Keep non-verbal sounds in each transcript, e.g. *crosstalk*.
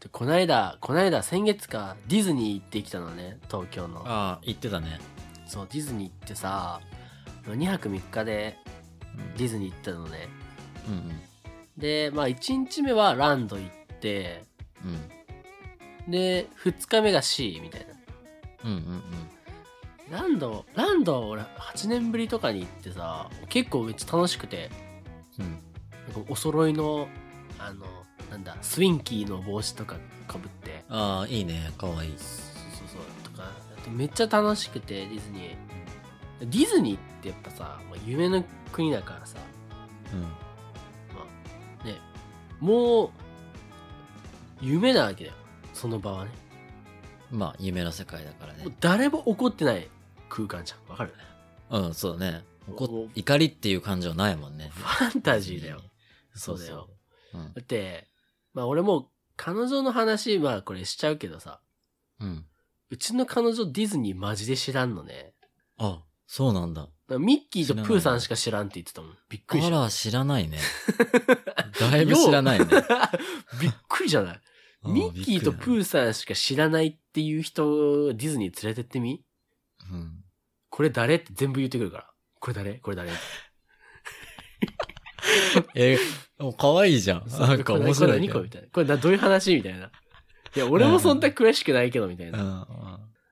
でこないだこないだ先月かディズニー行ってきたのね東京のああ、言ってたね。そうディズニー行ってさ2泊3日でディズニー行ったのねうんうん。でまあ1日目はランド行ってうん。で2日目が C みたいなうんうんうん。ランドランド俺8年ぶりとかに行ってさ結構めっちゃ楽しくてうん。なんかお揃いのあのなんだスウィンキーの帽子とかかぶってああ、いいね。かわいい。そうそうそうとかめっちゃ楽しくてディズニーディズニーってやっぱさ、まあ、夢の国だからさうん。まあねもう夢なわけだよその場はねまあ、夢の世界だからねもう。誰も怒ってない空間じゃんわかる？うん、そうだね。怒怒りっていう感情ないもんね。ファンタジーだよそうだよ。そううんだってまあ俺もう彼女の話まあこれしちゃうけどさうん。うちの彼女ディズニーマジで知らんのねあ、そうなんだ。だミッキーとプーさんしか知らんって言ってたもん。びっくりした。あら、知らないね。*laughs* だいぶ知らないね。*laughs* びっくりじゃない？うんミッキーとプーさんしか知らないっていう人をディズニー連れてってみ？うん。これ誰？って全部言ってくるから。これ誰？これ誰？*laughs* え、もう可愛いじゃん。なんか面白いこれね。何これ？みたいな。これなどういう話？みたいな。いや、俺もそんな詳しくないけど、みたいな。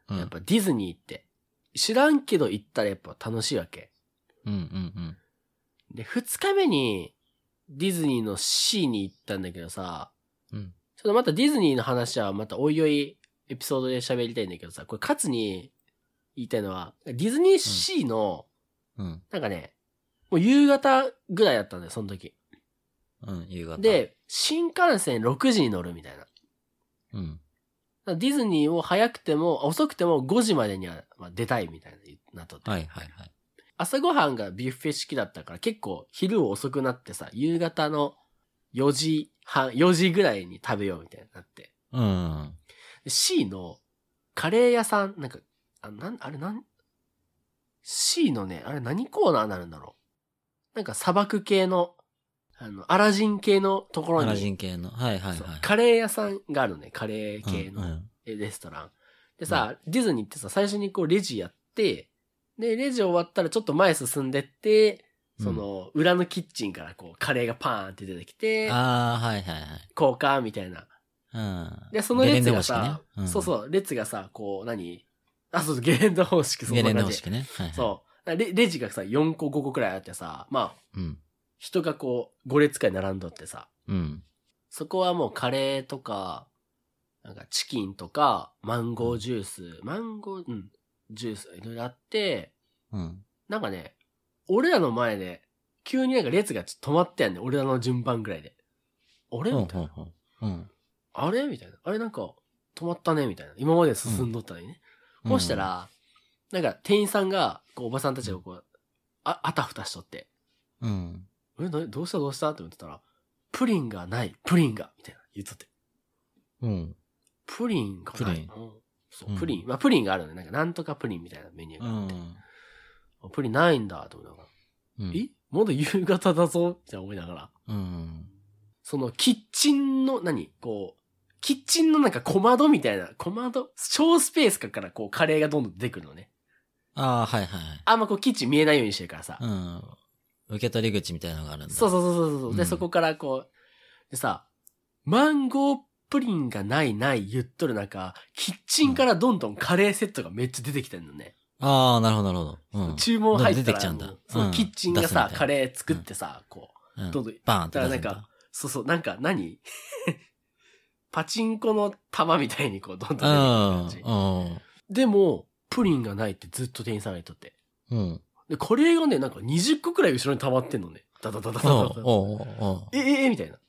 うんうん。やっぱディズニーって、知らんけど行ったらやっぱ楽しいわけ。うんうんうん。で、二日目にディズニーの C に行ったんだけどさ、うん。ちょっとまたディズニーの話はまたおいおいエピソードで喋りたいんだけどさ、これかつに言いたいのは、ディズニーシーの、うん。なんかね、もう夕方ぐらいだったんだよ、その時。うん、夕方。、で、新幹線6時に乗るみたいな。うん。ディズニーを早くても、遅くても5時までにはまあ出たいみたいななっとって。はいはいはい。朝ごはんがビュッフェ式だったから結構昼遅くなってさ、夕方の4時半、4時ぐらいに食べようみたいになって。うん。で C のカレー屋さん、なんか、あなん、あれなん、C のね、あれ何コーナーになるんだろう？なんか砂漠系の、あの、アラジン系のところアに、ラジン系の。はいはいはい。カレー屋さんがあるのね、カレー系のレストラン。でさ、ディズニーってさ、最初にこうレジやって、で、レジ終わったらちょっと前進んでって、その、裏のキッチンからこう、カレーがパーンって出てきて、ああ、はいはいはい。こうか、みたいな。うん。で、その列がさ。そうそう、列がさ、こう、何？あ、そうそう、ゲレンデ方式、そんゲ。レンデ方式ね。はいはい。そう。レレジがさ、4個5個くらいあってさ、まあ、う。うん。人がこう、5列くらい並んどってさ、うん。そこはもうカレーとか、なんかチキンとか、マンゴージュース、マンゴー、うん、ジュース、いろいろあって、うん。なんかね、俺らの前で、急になんか列がちょっと止まってやんねん俺らの順番ぐらいで。あれみたいな。あれ？みたいな。あれなんか、止まったね？みたいな。今まで進んどったのにね。こうしたら、なんか店員さんが、こう、おばさんたちがこう、あ、あたふたしとって、うん。え、などうしたどうした？って思ってたら、プリンがない、プリンが、みたいな言っとって。うん。プリンがな？い。プリンうんそううんプリン。まあ、プリンがあるのね。なんか、なんとかプリンみたいなメニューうがあって。プリンないんだ、と思いながら。うんえ？まだ夕方だぞ？って思いながら。うん。その、キッチンの、何？こう、キッチンのなんか小窓みたいな、小窓、小スペースからこう、カレーがどんどん出てくるのね。ああ、はいはいはい。あんまこう、キッチン見えないようにしてるからさ。うん。受け取り口みたいなのがあるんだ。そうそうそうそうそう。で、うんそこからこう、でさ、マンゴープリンがないない言っとる中、キッチンからどんどんカレーセットがめっちゃ出てきてんのね。ああ、なるほどなるほど。うん。注文入ったら出てきちゃうんだもそううんキッチンがさ、カレー作ってさ、こう、うんどんどん、バーンってだからなんか。そうそう、なんか何？*laughs* パチンコの玉みたいにこう、どんどん出てくる感じ。うん。でも、プリンがないってずっと店員さんが言っとって。うん。で、カレーがね、なんか20個くらい後ろに溜まってんのね。ダダダダダダダ。おうおうおうえ、え、え、みたいな。で、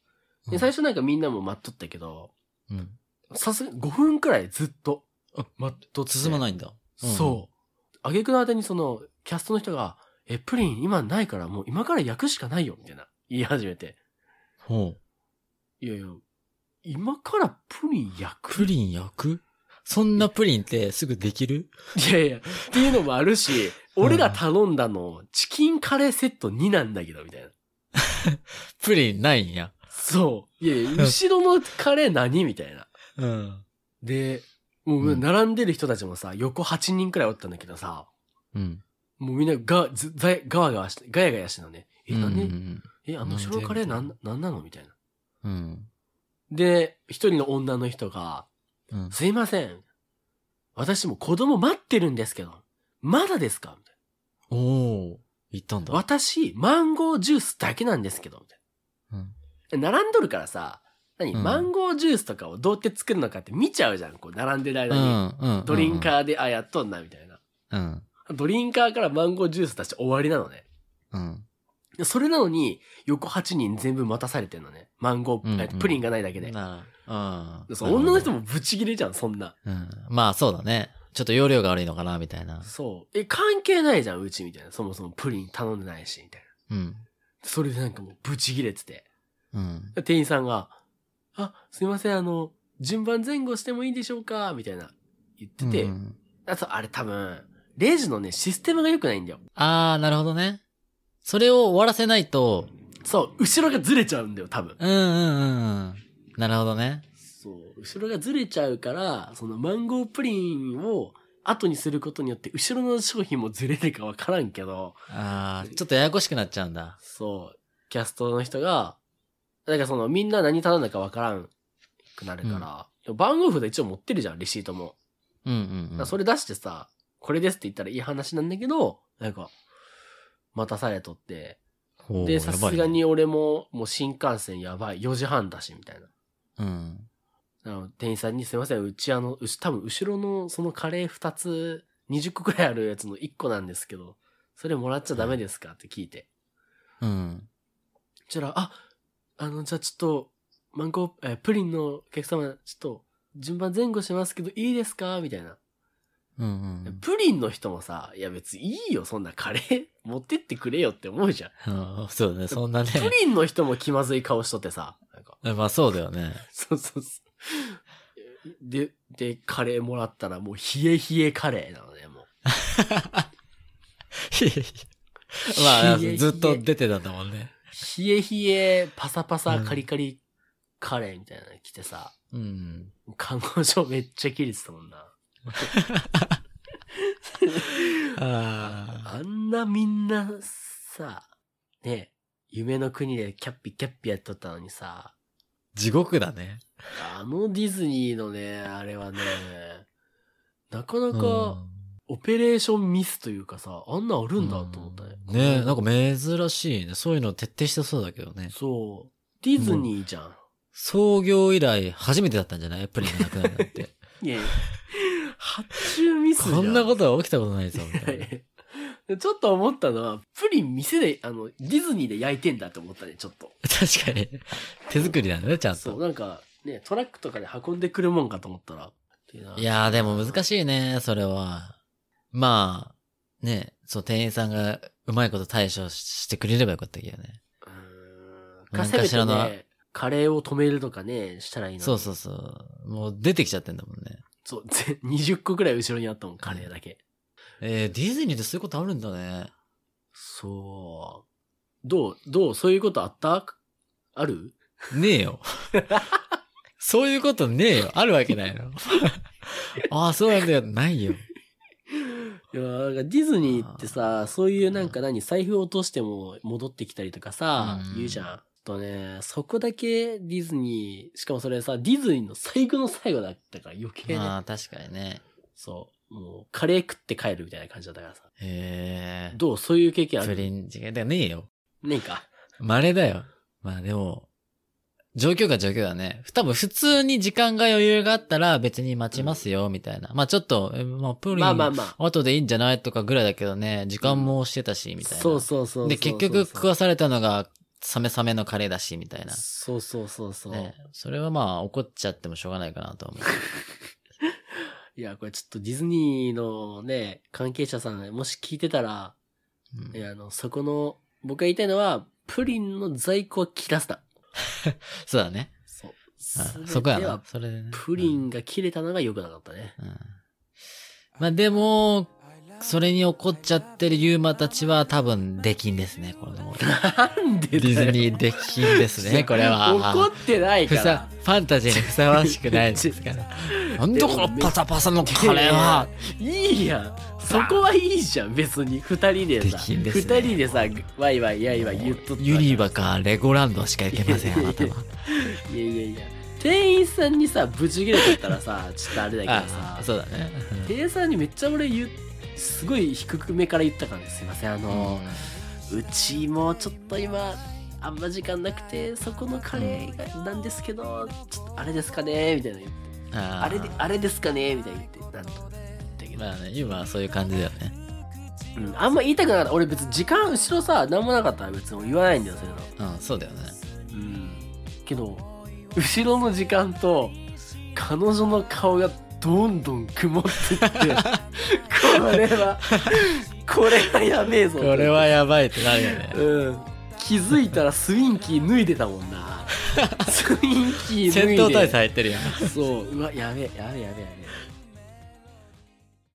うん最初なんかみんなも待っとったけど、うん。さすが5分くらいずっと待っとって。進まないんだ。うんそう。あげくのあてにその、キャストの人が、え、プリン今ないからもう今から焼くしかないよ、みたいな。言い始めて。ほう。いやいや、今からプリン焼く？プリン焼く？そんなプリンってすぐできる？いやいや、っていうのもあるし、俺ら頼んだの、チキンカレーセット2なんだけど、みたいな。*laughs* プリンないんや。そう。いやいや、後ろのカレー何？みたいな。うん。で、もううん並んでる人たちもさ、横8人くらいおったんだけどさ、うん。もうみんなが、ず、ざガワガワして、ガヤガヤしてたのね。え、なんで、うんえ、あの後ろのカレーなん、なんなのみたいな。うん。で、一人の女の人が、うん。すいません。私も子供待ってるんですけど、まだですか？みたいおー。行ったんだ。な私、マンゴージュースだけなんですけど、みたいうん。な。並んどるからさ、何、うんマンゴージュースとかをどうやって作るのかって見ちゃうじゃん。こう、並んでるう間に。ドリンカーで、あ、やっとんな、みたいな。うん。ドリンカーからマンゴージュース出して終わりなのね。うん。でそれなのに、横8人全部待たされてんのね。マンゴー、うんうんえっとプリンがないだけで。なあ。うん。女の人もブチギレじゃん、そんな。うん。まあそうだね。ちょっと容量が悪いのかな、みたいな。そう。え、関係ないじゃん、うち、みたいな。そもそもプリン頼んでないし、みたいな。うん。それでなんかもうブチギレてて。うん。店員さんが、あ、すいません、あの、順番前後してもいいでしょうか？みたいな。言ってて。うんあと、あれ多分、レジのね、システムが良くないんだよ。あー、なるほどね。それを終わらせないと、そう、後ろがずれちゃうんだよ、多分。うんうんうんうん。なるほどね。そう、後ろがずれちゃうから、そのマンゴープリンを後にすることによって、後ろの商品もずれるかわからんけど、あー、ちょっとややこしくなっちゃうんだ。そう、キャストの人が、だからそのみんな何頼んだかわからんくなるから、番号札一応持ってるじゃん、レシートも。うんうんうん。それ出してさ、これですって言ったらいい話なんだけど、なんか、待たされとって、で、さすが。にや俺も、もう新幹線やばい、4時半だし、みたいな。うん。あの店員さんにすいません、うちあの、うし、多分後ろのそのカレー2つ、20個くらいあるやつの1個なんですけど、それもらっちゃダメですか？って聞いて。うん。そしたら、あ、あの、じゃあちょっと、マンゴー、えープリンのお客様、ちょっと、順番前後しますけど、いいですか？みたいな。うんうん。プリンの人もさ、いや別にいいよ、そんなカレー持ってってくれよって思うじゃん。*laughs* あーそうだね、そんなね。プリンの人も気まずい顔しとってさ、なんか、まあそうだよね。そうそうそう。で、で、カレーもらったらもう冷え冷えカレーなのね、もう。*laughs* まあ、冷え冷えずっと出てたんだもんね。冷え冷え、パサパサ、カリカリカレーみたいなの来てさ、うん。看護師めっちゃ切れてたもんな。*laughs* ああんなみんなさ、ね、夢の国でキャッピキャッピやっとったのにさ、地獄だね。あのディズニーのね、あれはね、なかなうかんオペレーションミスというかさ、あんなあるんだと思ったね。うんねなんか珍しいね。そういうの徹底してそうだけどね。そう。ディズニーじゃん。創業以来初めてだったんじゃない？プリンがなくなるなんて。*laughs* いやいや発注ミスじゃん。こんなことは起きたことないぞ、みたいな。*laughs* ちょっと思ったのは、プリン店で、あの、ディズニーで焼いてんだって思ったね、ちょっと。確かに。手作りなんだね、ちゃんそう、と。なんか、ね、トラックとかで運んでくるもんかと思ったら。いやーでも難しいね、それは。まあ、ね、そう、店員さんがうまいこと対処してくれればよかったけどね。うーん。何かしらのね、カレーを止めるとかね、したらいいのに。そうそうそう。もう出てきちゃってんだもんね。そう。ぜ20個くらい後ろにあったもん、カレーだけ。えー、ディズニーってそういうことあるんだね。そう。どうどうそういうことあった？ある？ねえよ。*laughs* そういうことねえよ。あるわけないの。*laughs* ああ、そうなんだよ。ないよ。いや、なんかディズニーってさ、そういうなんか何、財布落としても戻ってきたりとかさ、うん言うじゃん。とね、そこだけディズニー、しかもそれさ、ディズニーの最後の最後だったから余計ね。まあ、確かにね。そう。もう、カレー食って帰るみたいな感じだったからさ。へえ。どう？そういう経験あプるリン違いだよねえよ。ねえか。稀だよ。まあでも、状況が状況だね。多分普通に時間が余裕があったら別に待ちますよ、みたいな。まあちょっと、えまあプリン、まあまあまあ。後でいいんじゃないとかぐらいだけどね、時間もしてたし、みたいな。そうそうそう。で、結局食わされたのが、サメサメのカレーだし、みたいな。そうそうそうそう。ね。それはまあ怒っちゃってもしょうがないかなとは思う。*laughs* いや、これちょっとディズニーのね、関係者さん、もし聞いてたら、うんいや、あの、そこの、僕が言いたいのは、プリンの在庫を切らすな。*laughs* そうだね。そう。そこやなは。それでね。プリンが切れたのが良くなかったね。うん。まあでも、それに怒っちゃってるユーマたちは多分出禁ですね、このなんでディズ。ニー出禁ですね、*laughs* これは。怒ってないから。、ファンタジーにふさわしくないですから。*laughs* なんでこのパサパサのカレーは。いいやん。そこはいいじゃん、別に。二人でさ。でね二人でさ、ワイワイやいわい言っとったらユニバかレゴランドしか行けません、あなたは。いやいやいや。店員さんにさ、ブチ切れちゃったらさ、ちょっとあれだけどあさ、そうだね。店員さんにめっちゃ俺言う、すごい低めから言ったからねすいません、あの、うちもちょっと今、あんま時間なくて、そこのカレーがなんですけど、ちょっとあれですかねみたいな言って。ああれで、あれですかねみたいな言って、なんと。まあね、ユーマはそういう感じだよね。うん、あんま言いたくなかった。俺別に時間後ろさ、なんもなかったら別に言わないんだよ、そういうの。うん、そうだよね。うん。けど、後ろの時間と、彼女の顔がどんどん曇ってって、こ *laughs* れは、これはやべえぞ。これはやばいってなるよね。うん。気づいたらスインキー脱いでたもんな。*laughs* スインキー脱いで。戦闘態勢入ってるやん。そう、うわ、やべえ、やべえ、やべえ、やべえ。